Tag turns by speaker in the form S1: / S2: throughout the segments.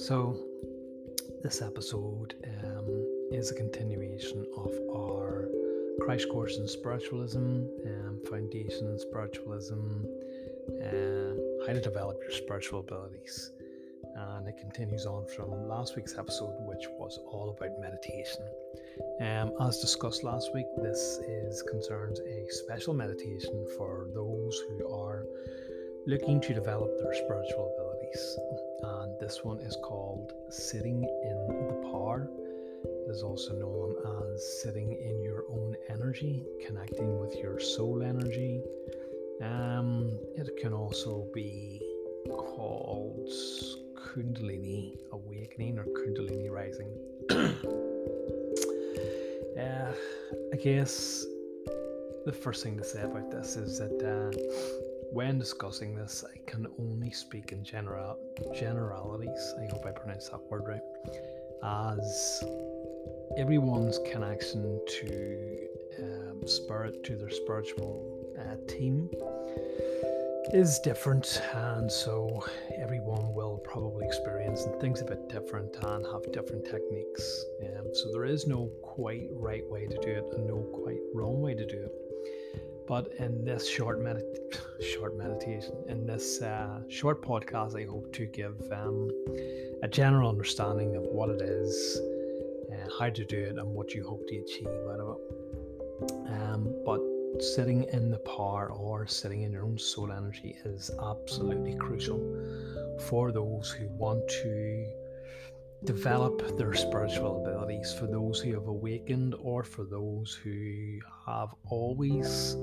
S1: so, this episode um, is a continuation of our crash course in spiritualism, um, foundation in spiritualism, uh, how to develop your spiritual abilities. And it continues on from last week's episode, which was all about meditation. Um, as discussed last week, this is concerns a special meditation for those who are looking to develop their spiritual abilities. And this one is called Sitting in the Power is also known as sitting in your own energy, connecting with your soul energy. Um, it can also be called Kundalini awakening or Kundalini rising. uh, I guess the first thing to say about this is that uh, when discussing this, I can only speak in general generalities. I hope I pronounced that word right. As everyone's connection to um, spirit, to their spiritual uh, team, is different, and so everyone will probably experience things a bit different and have different techniques. Um, so there is no quite right way to do it and no quite wrong way to do it. But in this short medit- short meditation, in this uh, short podcast, I hope to give um, a general understanding of what it is how to do it and what you hope to achieve out of it. Um, but sitting in the power or sitting in your own soul energy is absolutely crucial for those who want to develop their spiritual abilities, for those who have awakened, or for those who have always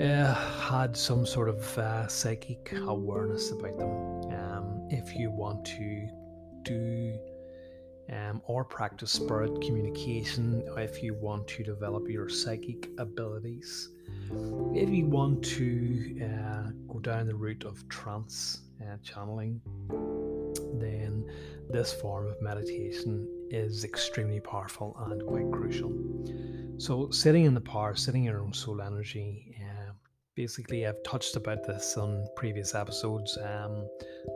S1: uh, had some sort of uh, psychic awareness about them. Um, if you want to do um, or practice spirit communication if you want to develop your psychic abilities. If you want to uh, go down the route of trance channeling, then this form of meditation is extremely powerful and quite crucial. So, sitting in the power, sitting in your own soul energy, uh, basically, I've touched about this on previous episodes um,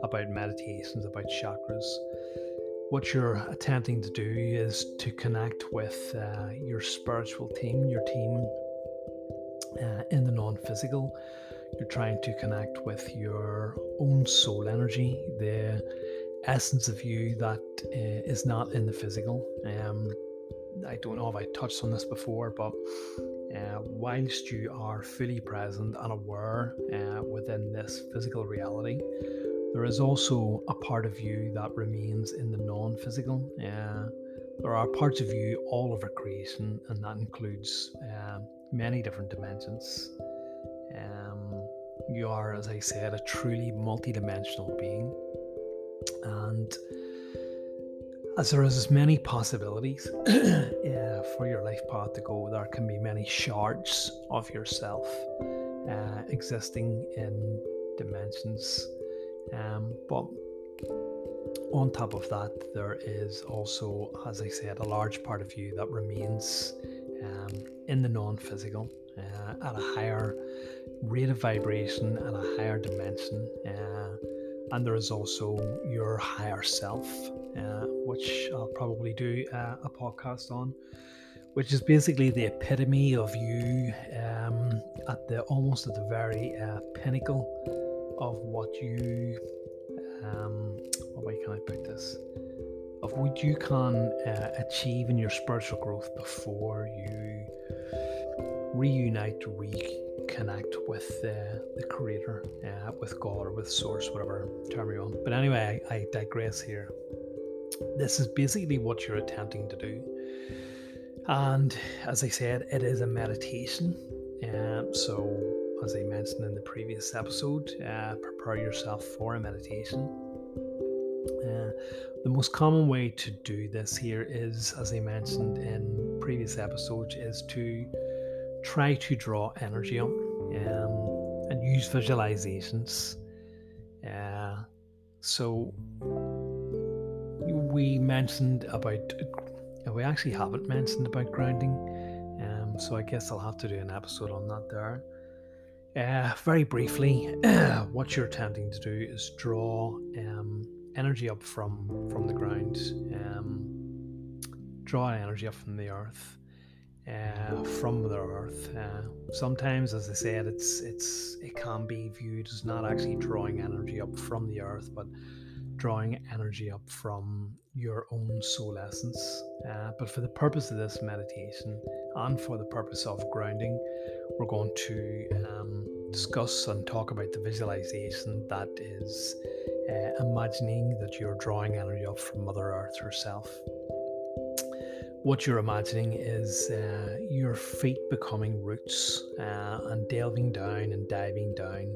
S1: about meditations, about chakras what you're attempting to do is to connect with uh, your spiritual team, your team uh, in the non physical. You're trying to connect with your own soul energy, the essence of you that uh, is not in the physical. Um, I don't know if I touched on this before, but uh, whilst you are fully present and aware uh, within this physical reality, there is also a part of you that remains in the non physical. Uh, there are parts of you all over creation, and that includes many different dimensions. Um, you are, as I said, a truly multidimensional being. And as there is as many possibilities uh, for your life path to go, there can be many shards of yourself uh, existing in dimensions um, but on top of that, there is also, as I said, a large part of you that remains um, in the non physical uh, at a higher rate of vibration and a higher dimension. Uh, and there is also your higher self, uh, which I'll probably do uh, a podcast on, which is basically the epitome of you um, at the almost at the very uh, pinnacle of what you um what way can I put this of what you can uh, achieve in your spiritual growth before you reunite reconnect with uh, the creator uh, with God or with source whatever term you're on. But anyway I, I digress here. This is basically what you're attempting to do. And as I said it is a meditation. Um, so as I mentioned in the previous episode, uh, prepare yourself for a meditation. Uh, the most common way to do this here is, as I mentioned in previous episodes, is to try to draw energy up um, and use visualizations. Uh, so we mentioned about we actually haven't mentioned about grounding um, so i guess i'll have to do an episode on that there uh, very briefly what you're attempting to do is draw um, energy up from from the ground um, draw energy up from the earth uh, from the earth uh, sometimes as i said it's it's it can be viewed as not actually drawing energy up from the earth but drawing energy up from your own soul essence. Uh, but for the purpose of this meditation and for the purpose of grounding, we're going to um, discuss and talk about the visualization that is uh, imagining that you're drawing energy up from Mother Earth herself. What you're imagining is uh, your feet becoming roots uh, and delving down and diving down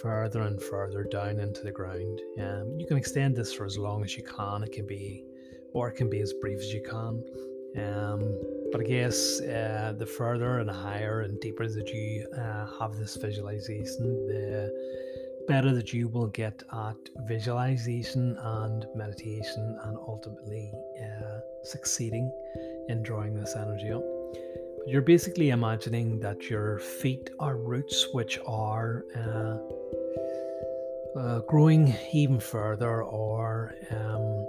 S1: further and further down into the ground. Um, you can extend this for as long as you can. It can be, or it can be as brief as you can. Um, but I guess uh, the further and higher and deeper that you uh, have this visualization, the better that you will get at visualization and meditation, and ultimately uh, succeeding in drawing this energy up. You're basically imagining that your feet are roots which are uh, uh, growing even further or um,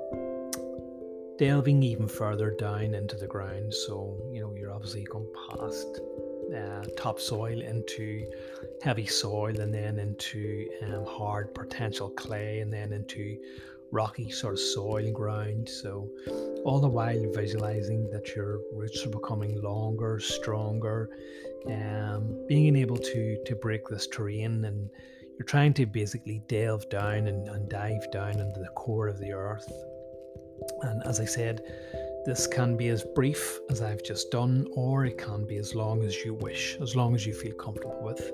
S1: delving even further down into the ground. So, you know, you're obviously going past uh, topsoil into heavy soil and then into um, hard potential clay and then into rocky sort of soil ground. So, all the while visualizing that your roots are becoming longer, stronger, um, being able to to break this terrain, and you're trying to basically delve down and, and dive down into the core of the earth. And as I said, this can be as brief as I've just done, or it can be as long as you wish, as long as you feel comfortable with.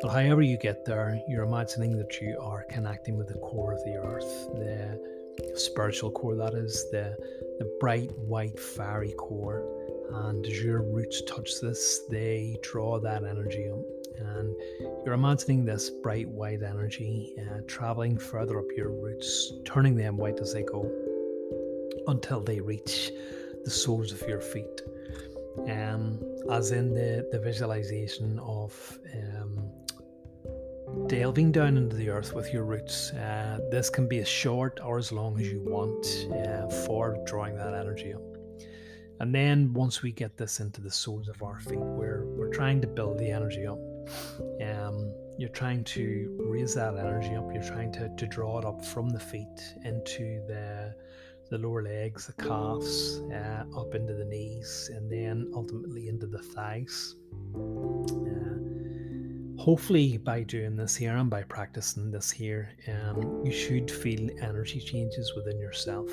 S1: But however you get there, you're imagining that you are connecting with the core of the earth, the spiritual core that is, the, the bright white fiery core. And as your roots touch this, they draw that energy. And you're imagining this bright white energy uh, traveling further up your roots, turning them white as they go until they reach the soles of your feet. Um, as in the, the visualization of um, delving down into the earth with your roots. Uh, this can be as short or as long as you want uh, for drawing that energy up. And then once we get this into the soles of our feet, we're we're trying to build the energy up. Um, you're trying to raise that energy up. You're trying to, to draw it up from the feet into the the lower legs, the calves, uh, up into the knees, and then ultimately into the thighs. Uh, hopefully by doing this here and by practicing this here um, you should feel energy changes within yourself.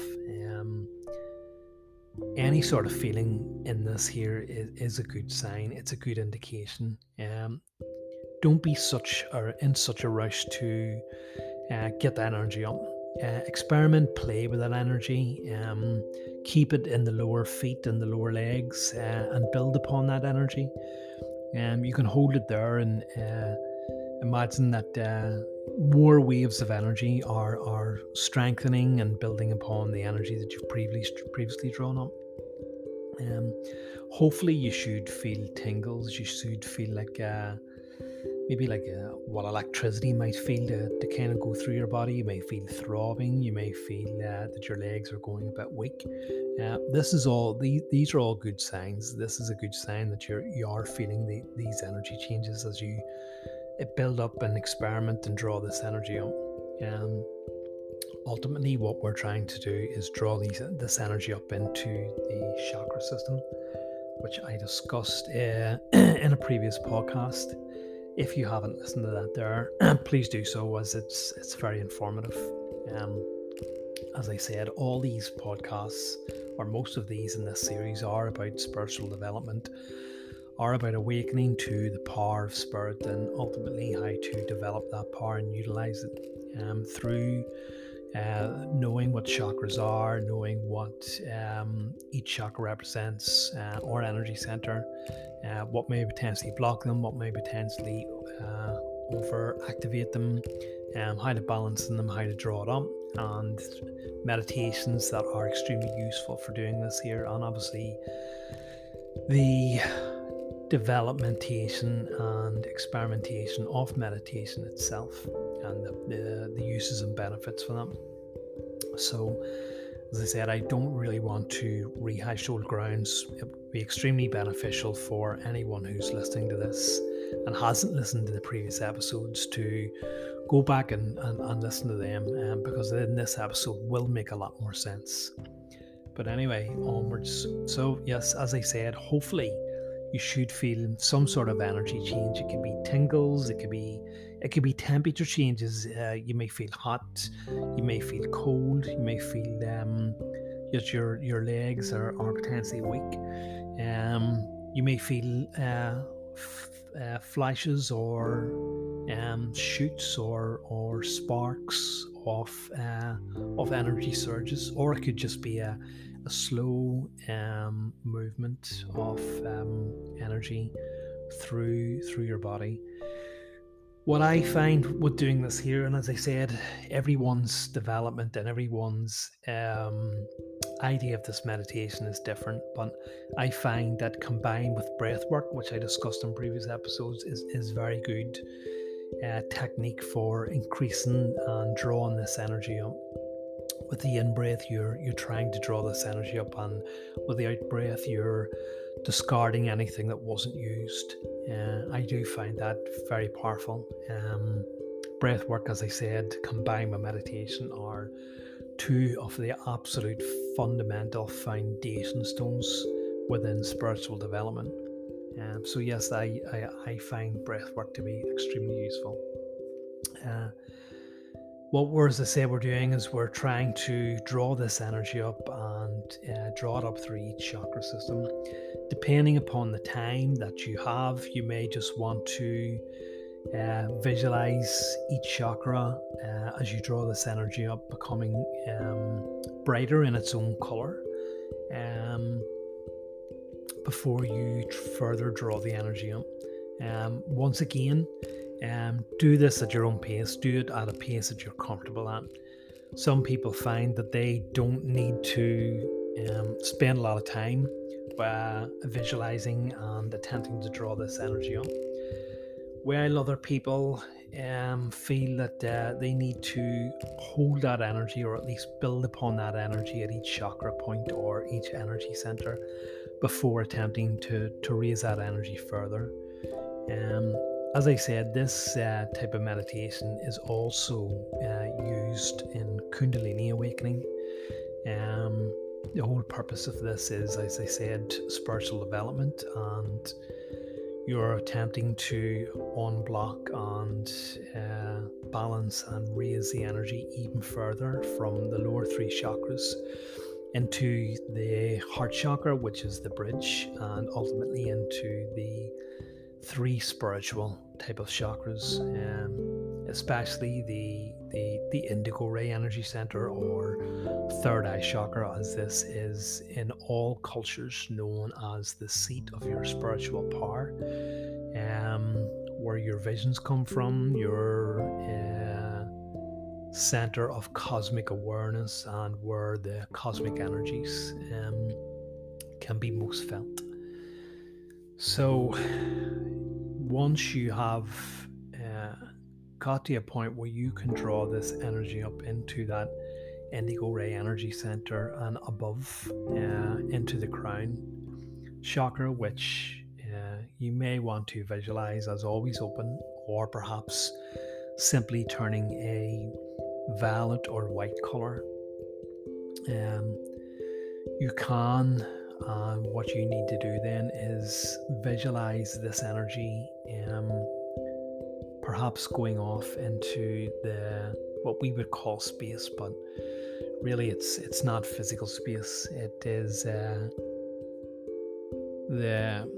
S1: Um, any sort of feeling in this here is, is, a good sign. It's a good indication. Um, don't be such or in such a rush to uh, get the energy up uh, experiment play with that energy um, keep it in the lower feet and the lower legs uh, and build upon that energy um, you can hold it there and uh, imagine that uh, more waves of energy are, are strengthening and building upon the energy that you've previously previously drawn up. Um, hopefully, you should feel tingles. You should feel like uh, maybe like uh, what electricity might feel to, to kind of go through your body. You may feel throbbing. You may feel uh, that your legs are going a bit weak. Uh, this is all these, these are all good signs. This is a good sign that you're you are feeling the, these energy changes as you uh, build up and experiment and draw this energy out. Um, ultimately, what we're trying to do is draw these this energy up into the chakra system, which I discussed uh, in a previous podcast. If you haven't listened to that there, please do so as it's it's very informative. Um, as I said, all these podcasts, or most of these in this series, are about spiritual development, are about awakening to the power of spirit and ultimately how to develop that power and utilize it um, through uh, knowing what chakras are, knowing what um, each chakra represents uh, or energy center, uh, what may potentially block them, what may potentially uh, over activate them, um, how to balance them, how to draw it up, and meditations that are extremely useful for doing this here, and obviously the developmentation and experimentation of meditation itself and the, the, the, uses and benefits for them. So, as I said, I don't really want to rehash old grounds. It would be extremely beneficial for anyone who's listening to this and hasn't listened to the previous episodes to go back and, and, and listen to them um, because then this episode will make a lot more sense. But anyway, onwards. So, yes, as I said, hopefully you should feel some sort of energy change. It could be tingles, it could be it could be temperature changes. Uh, you may feel hot, you may feel cold, you may feel um, that your your legs are, are potentially weak. Um, you may feel uh, f- uh, flashes or um, shoots or or sparks of uh, of energy surges, or it could just be a a slow um, movement of um, energy through through your body. What I find with doing this here, and as I said, everyone's development and everyone's um, idea of this meditation is different, but I find that combined with breath work, which I discussed in previous episodes, is, is very good uh, technique for increasing and drawing this energy up. With the in breath you're you're trying to draw this energy up and with the out breath you're discarding anything that wasn't used. Uh, i do find that very powerful. Um, breath work as i said combined with meditation are two of the absolute fundamental foundation stones within spiritual development. Um, so yes I, I, I find breath work to be extremely useful. Uh, what we're, as I say, we're doing is we're trying to draw this energy up and uh, draw it up through each chakra system. Depending upon the time that you have, you may just want to uh, visualize each chakra uh, as you draw this energy up becoming um, brighter in its own color um, before you further draw the energy up. Um, once again, um, do this at your own pace. Do it at a pace that you're comfortable at. Some people find that they don't need to um, spend a lot of time uh, visualizing and attempting to draw this energy up. While other people um, feel that uh, they need to hold that energy or at least build upon that energy at each chakra point or each energy center before attempting to, to raise that energy further. Um, as I said, this uh, type of meditation is also uh, used in Kundalini awakening. Um, the whole purpose of this is, as I said, spiritual development, and you're attempting to unblock and uh, balance and raise the energy even further from the lower three chakras into the heart chakra, which is the bridge, and ultimately into the three spiritual type of chakras, um, especially the, the the indigo ray energy center or third eye chakra, as this is in all cultures known as the seat of your spiritual power, um, where your visions come from, your uh, center of cosmic awareness, and where the cosmic energies um, can be most felt. So, once you have uh, got to a point where you can draw this energy up into that indigo ray energy center and above uh, into the crown chakra, which uh, you may want to visualize as always open, or perhaps simply turning a violet or white color. Um, you can and what you need to do then is visualize this energy, um, perhaps going off into the what we would call space, but really it's it's not physical space. It is uh, the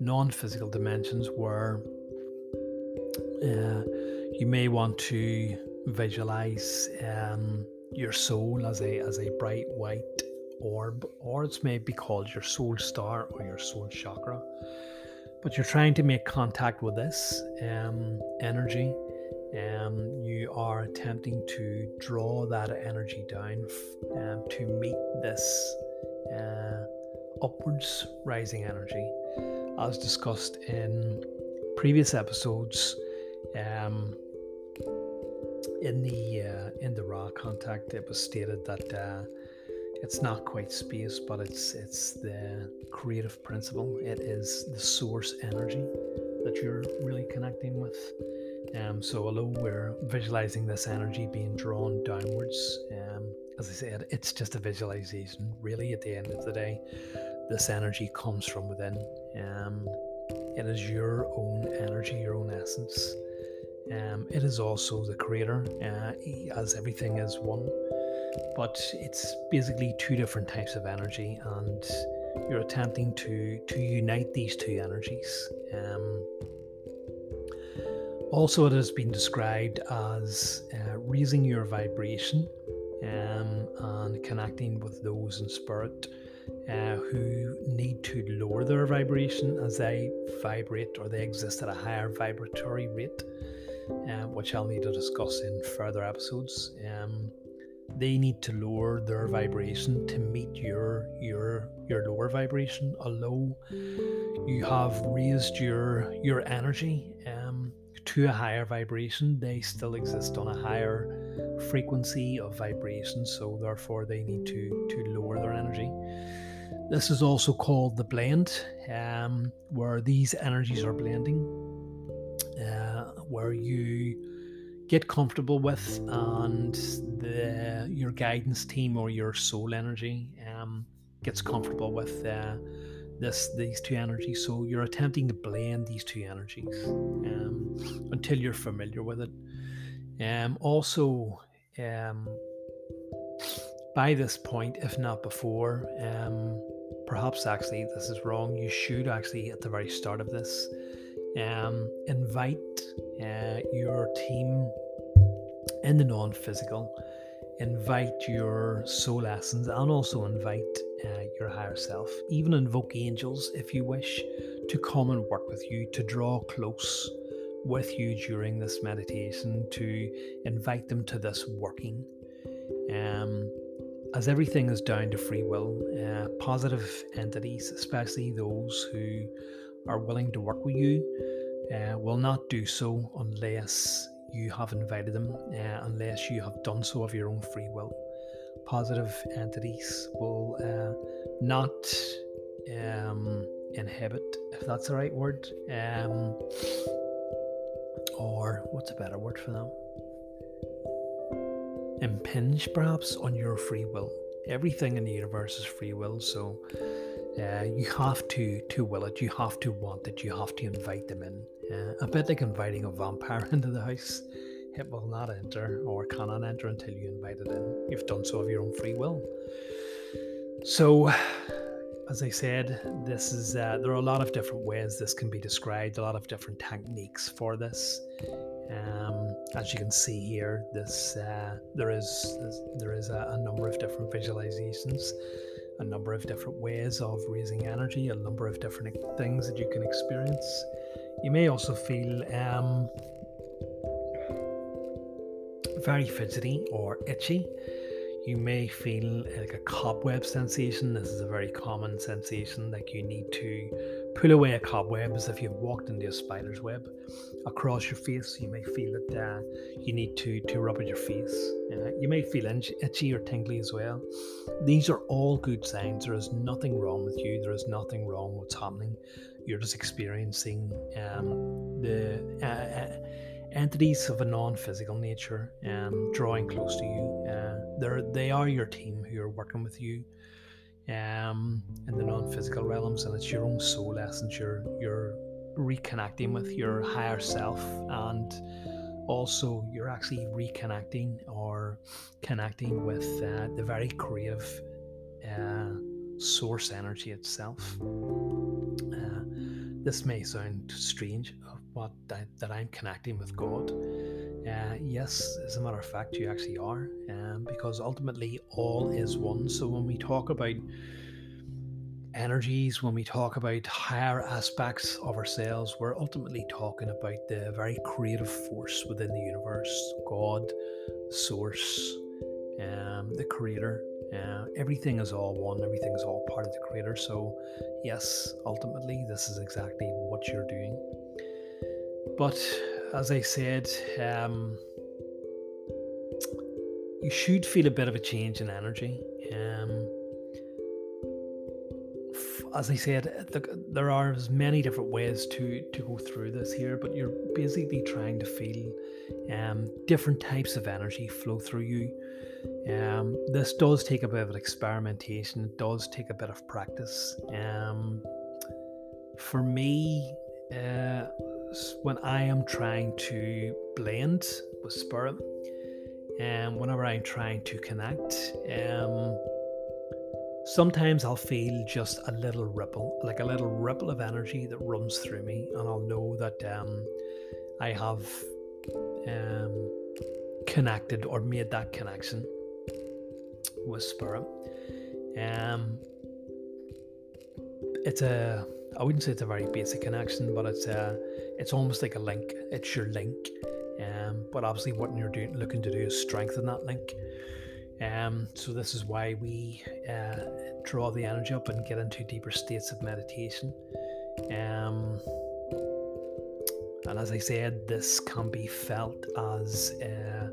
S1: non-physical dimensions where uh, you may want to visualize um, your soul as a as a bright white orb, or it's maybe called your soul star or your soul chakra. But you're trying to make contact with this um, energy. Um, you are attempting to draw that energy down um, to meet this uh, upwards rising energy, as discussed in previous episodes. Um, in the uh, in the Ra contact, it was stated that uh, it's not quite space, but it's it's the creative principle. It is the source energy that you're really connecting with. Um, so although we're visualizing this energy being drawn downwards, um, as I said, it's just a visualization. Really, at the end of the day, this energy comes from within. Um, it is your own energy, your own essence. Um, it is also the creator, uh, as everything is one. But it's basically two different types of energy, and you're attempting to to unite these two energies. Um, also, it has been described as uh, raising your vibration um, and connecting with those in spirit uh, who need to lower their vibration as they vibrate or they exist at a higher vibratory rate uh, which I'll need to discuss in further episodes. Um, they need to lower their vibration to meet your your your lower vibration. Although you have raised your your energy um, to a higher vibration, they still exist on a higher frequency of vibration. So therefore, they need to to lower their energy. This is also called the blend, um, where these energies are blending where you get comfortable with and the your guidance team or your soul energy um, gets comfortable with uh, this these two energies. So you're attempting to blend these two energies um, until you're familiar with it. Um, also um, by this point if not before um, perhaps actually this is wrong you should actually at the very start of this um, invite uh, your team in the non physical, invite your soul essence, and also invite uh, your higher self. Even invoke angels if you wish to come and work with you, to draw close with you during this meditation, to invite them to this working. Um, as everything is down to free will, uh, positive entities, especially those who are willing to work with you uh, will not do so unless you have invited them, uh, unless you have done so of your own free will. Positive entities will uh, not um, inhibit, if that's the right word, um, or what's a better word for them? Impinge perhaps on your free will. Everything in the universe is free will, so uh, you have to to will it. You have to want it. You have to invite them in. Uh, a bit like inviting a vampire into the house. It will not enter or cannot enter until you invite it in. You've done so of your own free will. So, as I said, this is uh, there are a lot of different ways this can be described. A lot of different techniques for this. Um, as you can see here, this uh, there is there is a, a number of different visualizations a number of different ways of raising energy, a number of different things that you can experience. You may also feel um, very fidgety or itchy. You may feel like a cobweb sensation. This is a very common sensation, like you need to pull away a cobweb as if you've walked into a spider's web across your face. You may feel that uh, you need to, to rub at your face. Uh, you may feel itchy or tingly as well. These are all good signs. There is nothing wrong with you. There is nothing wrong what's happening. You're just experiencing um, the uh, uh entities of a non-physical nature um, drawing close to you. Uh, they're, they are your team who are working with you um, in the non-physical realms, and it's your own soul essence. You're you're reconnecting with your higher self, and also you're actually reconnecting or connecting with uh, the very creative uh, source energy itself. Uh, this may sound strange, what that, that I'm connecting with God. Uh, yes, as a matter of fact, you actually are, um, because ultimately all is one. So when we talk about energies, when we talk about higher aspects of ourselves, we're ultimately talking about the very creative force within the universe God, Source, um, the Creator. Uh, everything is all one, everything is all part of the Creator. So, yes, ultimately, this is exactly what you're doing. But as I said, um, you should feel a bit of a change in energy. Um, as I said, there are many different ways to to go through this here, but you're basically trying to feel um, different types of energy flow through you. Um, this does take a bit of experimentation. It does take a bit of practice. Um, for me, uh, when I am trying to blend with spirit, and um, whenever I'm trying to connect, um, Sometimes I'll feel just a little ripple, like a little ripple of energy that runs through me, and I'll know that um, I have um, connected or made that connection with spirit. Um, it's a I wouldn't say it's a very basic connection, but it's a it's almost like a link. It's your link. Um, but obviously, what you're doing, looking to do is strengthen that link. Um, so this is why we uh, draw the energy up and get into deeper states of meditation. Um, and as I said, this can be felt as uh,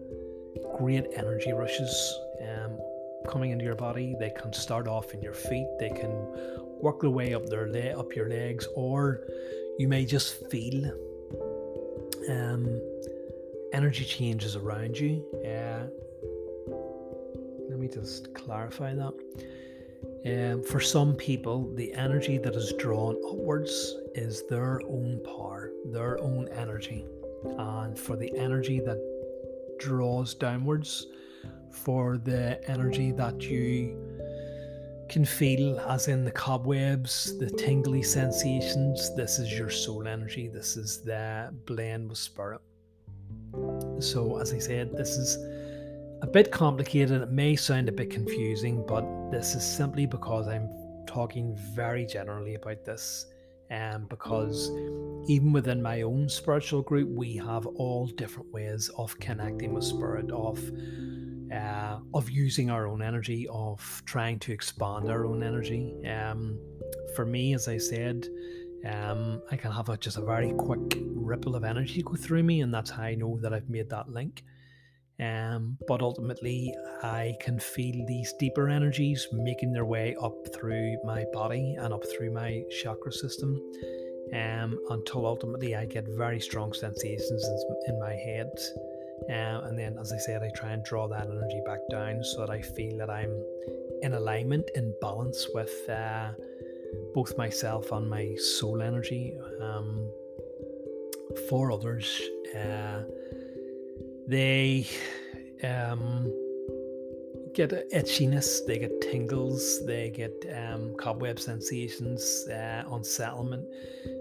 S1: great energy rushes um, coming into your body. They can start off in your feet. They can work their way up their le- up your legs, or you may just feel um, energy changes around you. Uh, let me just clarify that. Um, for some people, the energy that is drawn upwards is their own power, their own energy. And for the energy that draws downwards, for the energy that you can feel, as in the cobwebs, the tingly sensations, this is your soul energy, this is the blend with spirit. So, as I said, this is a bit complicated. It may sound a bit confusing, but this is simply because I'm talking very generally about this. Um, because even within my own spiritual group, we have all different ways of connecting with spirit, of uh, of using our own energy, of trying to expand our own energy. Um, for me, as I said, um, I can have a, just a very quick ripple of energy go through me, and that's how I know that I've made that link. Um, but ultimately, I can feel these deeper energies making their way up through my body and up through my chakra system um, until ultimately I get very strong sensations in my head. Um, and then, as I said, I try and draw that energy back down so that I feel that I'm in alignment, in balance with uh, both myself and my soul energy. Um, for others, uh, they um, get itchiness, they get tingles, they get um, cobweb sensations, uh, unsettlement,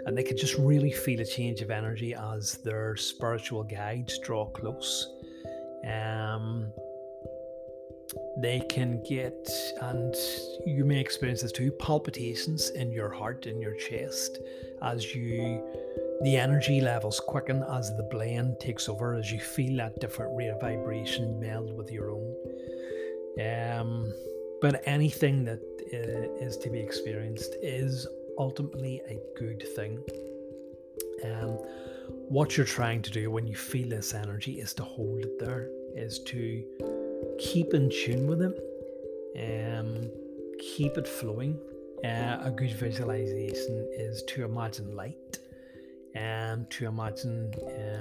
S1: and they can just really feel a change of energy as their spiritual guides draw close. Um, they can get, and you may experience this too, palpitations in your heart, in your chest, as you the energy levels quicken as the blend takes over, as you feel that different rate of vibration meld with your own. Um, but anything that uh, is to be experienced is ultimately a good thing. Um, what you're trying to do when you feel this energy is to hold it there, is to keep in tune with it, um, keep it flowing. Uh, a good visualization is to imagine light and to imagine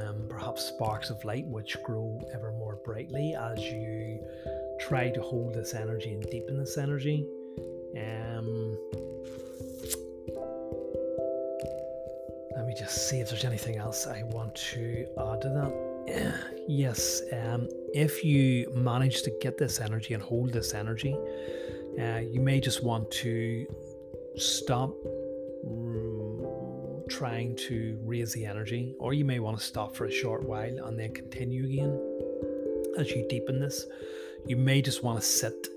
S1: um, perhaps sparks of light which grow ever more brightly as you try to hold this energy and deepen this energy. Um, let me just see if there's anything else I want to add to that. yes, um, if you manage to get this energy and hold this energy, uh, you may just want to stop trying to raise the energy, or you may want to stop for a short while and then continue again. As you deepen this, you may just want to sit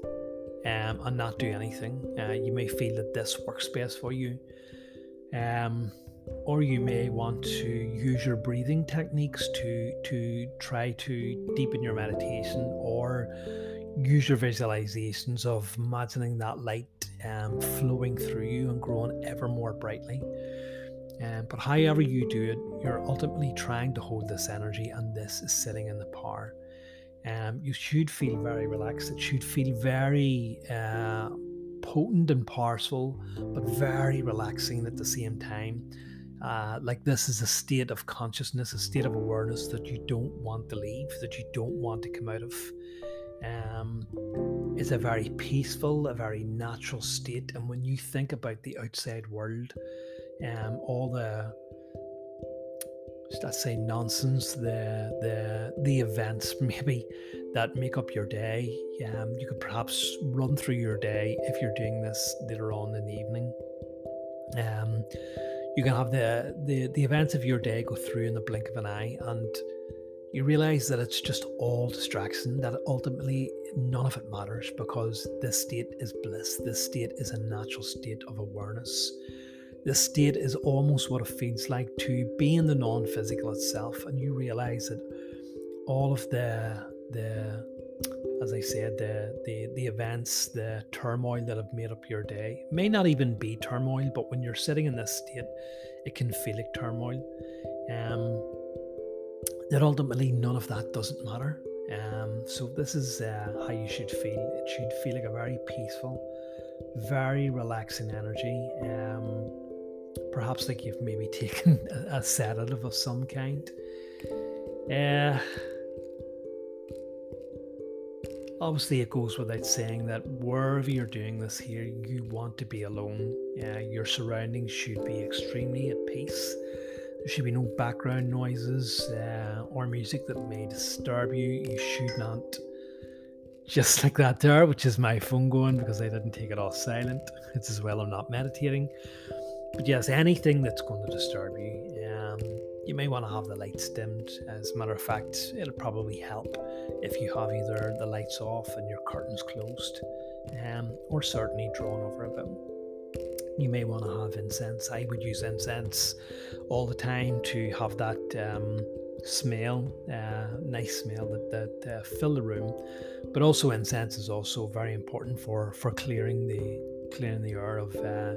S1: um, and not do anything. Uh, you may feel that this works best for you. Um, or you may want to use your breathing techniques to to try to deepen your meditation or use your visualizations of imagining that light um, flowing through you and growing ever more brightly. Um, but however you do it, you're ultimately trying to hold this energy, and this is sitting in the power. Um, you should feel very relaxed. It should feel very uh, potent and powerful, but very relaxing at the same time. Uh, like this is a state of consciousness, a state of awareness that you don't want to leave, that you don't want to come out of. Um, it's a very peaceful, a very natural state. And when you think about the outside world, um, all the let's say nonsense, the the the events maybe that make up your day. Um, you could perhaps run through your day if you're doing this later on in the evening. Um, you can have the, the the events of your day go through in the blink of an eye, and you realize that it's just all distraction. That ultimately none of it matters because this state is bliss. This state is a natural state of awareness. This state is almost what it feels like to be in the non physical itself, and you realize that all of the, the as I said, the, the, the events, the turmoil that have made up your day may not even be turmoil, but when you're sitting in this state, it can feel like turmoil. Um, that ultimately none of that doesn't matter. Um, so this is uh, how you should feel. It should feel like a very peaceful, very relaxing energy. Um, perhaps like you've maybe taken a, sedative of some kind. Uh, obviously, it goes without saying that wherever you're doing this here, you want to be alone. Uh, your surroundings should be extremely at peace. There should be no background noises uh, or music that may disturb you. You should not. Just like that there, which is my phone going because I didn't take it off silent. It's as well I'm not meditating. But yes, anything that's going to disturb you, um, you may want to have the lights dimmed. As a matter of fact, it'll probably help if you have either the lights off and your curtains closed, um, or certainly drawn over a bit. You may want to have incense. I would use incense all the time to have that um, smell, uh, nice smell that, that uh, fill the room. But also, incense is also very important for for clearing the clearing the air of uh,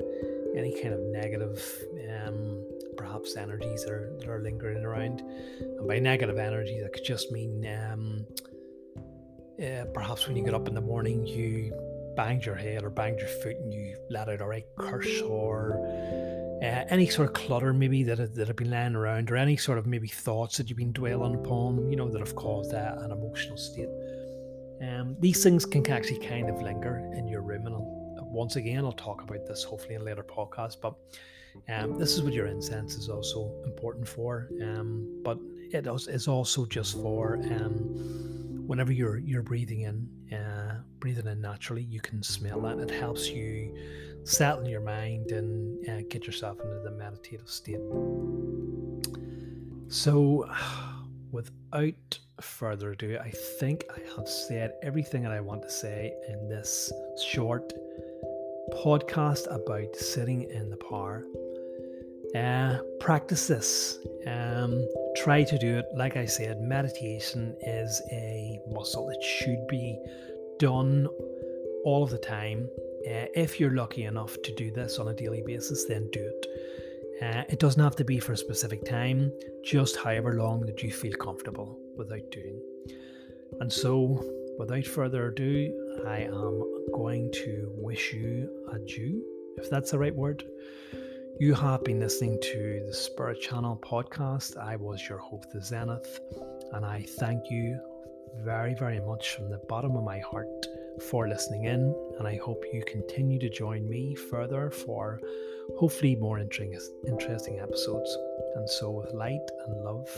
S1: any kind of negative, um, perhaps energies that are, that are lingering around. And by negative energy, that could just mean um, uh, perhaps when you get up in the morning, you banged your head or banged your foot and you let out a right curse or uh, any sort of clutter maybe that, that have been lying around or any sort of maybe thoughts that you've been dwelling upon, you know, that have caused uh, an emotional state. Um, these things can actually kind of linger in your I'll once again, I'll talk about this hopefully in a later podcasts, but um, this is what your incense is also important for. Um, but it is also just for um, whenever you're you're breathing in, uh, breathing in naturally, you can smell that. It helps you settle your mind and uh, get yourself into the meditative state. So, without further ado, I think I have said everything that I want to say in this short podcast about sitting in the power. Uh, practice this. Um, try to do it. Like I said, meditation is a muscle. It should be done all of the time. Uh, if you're lucky enough to do this on a daily basis, then do it. Uh, it doesn't have to be for a specific time, just however long that you feel comfortable without doing. And so, without further ado, I am going to wish you adieu, if that's the right word. You have been listening to the Spirit Channel podcast. I was your host, The Zenith, and I thank you very, very much from the bottom of my heart for listening in. And I hope you continue to join me further for hopefully more interesting episodes. And so, with light and love.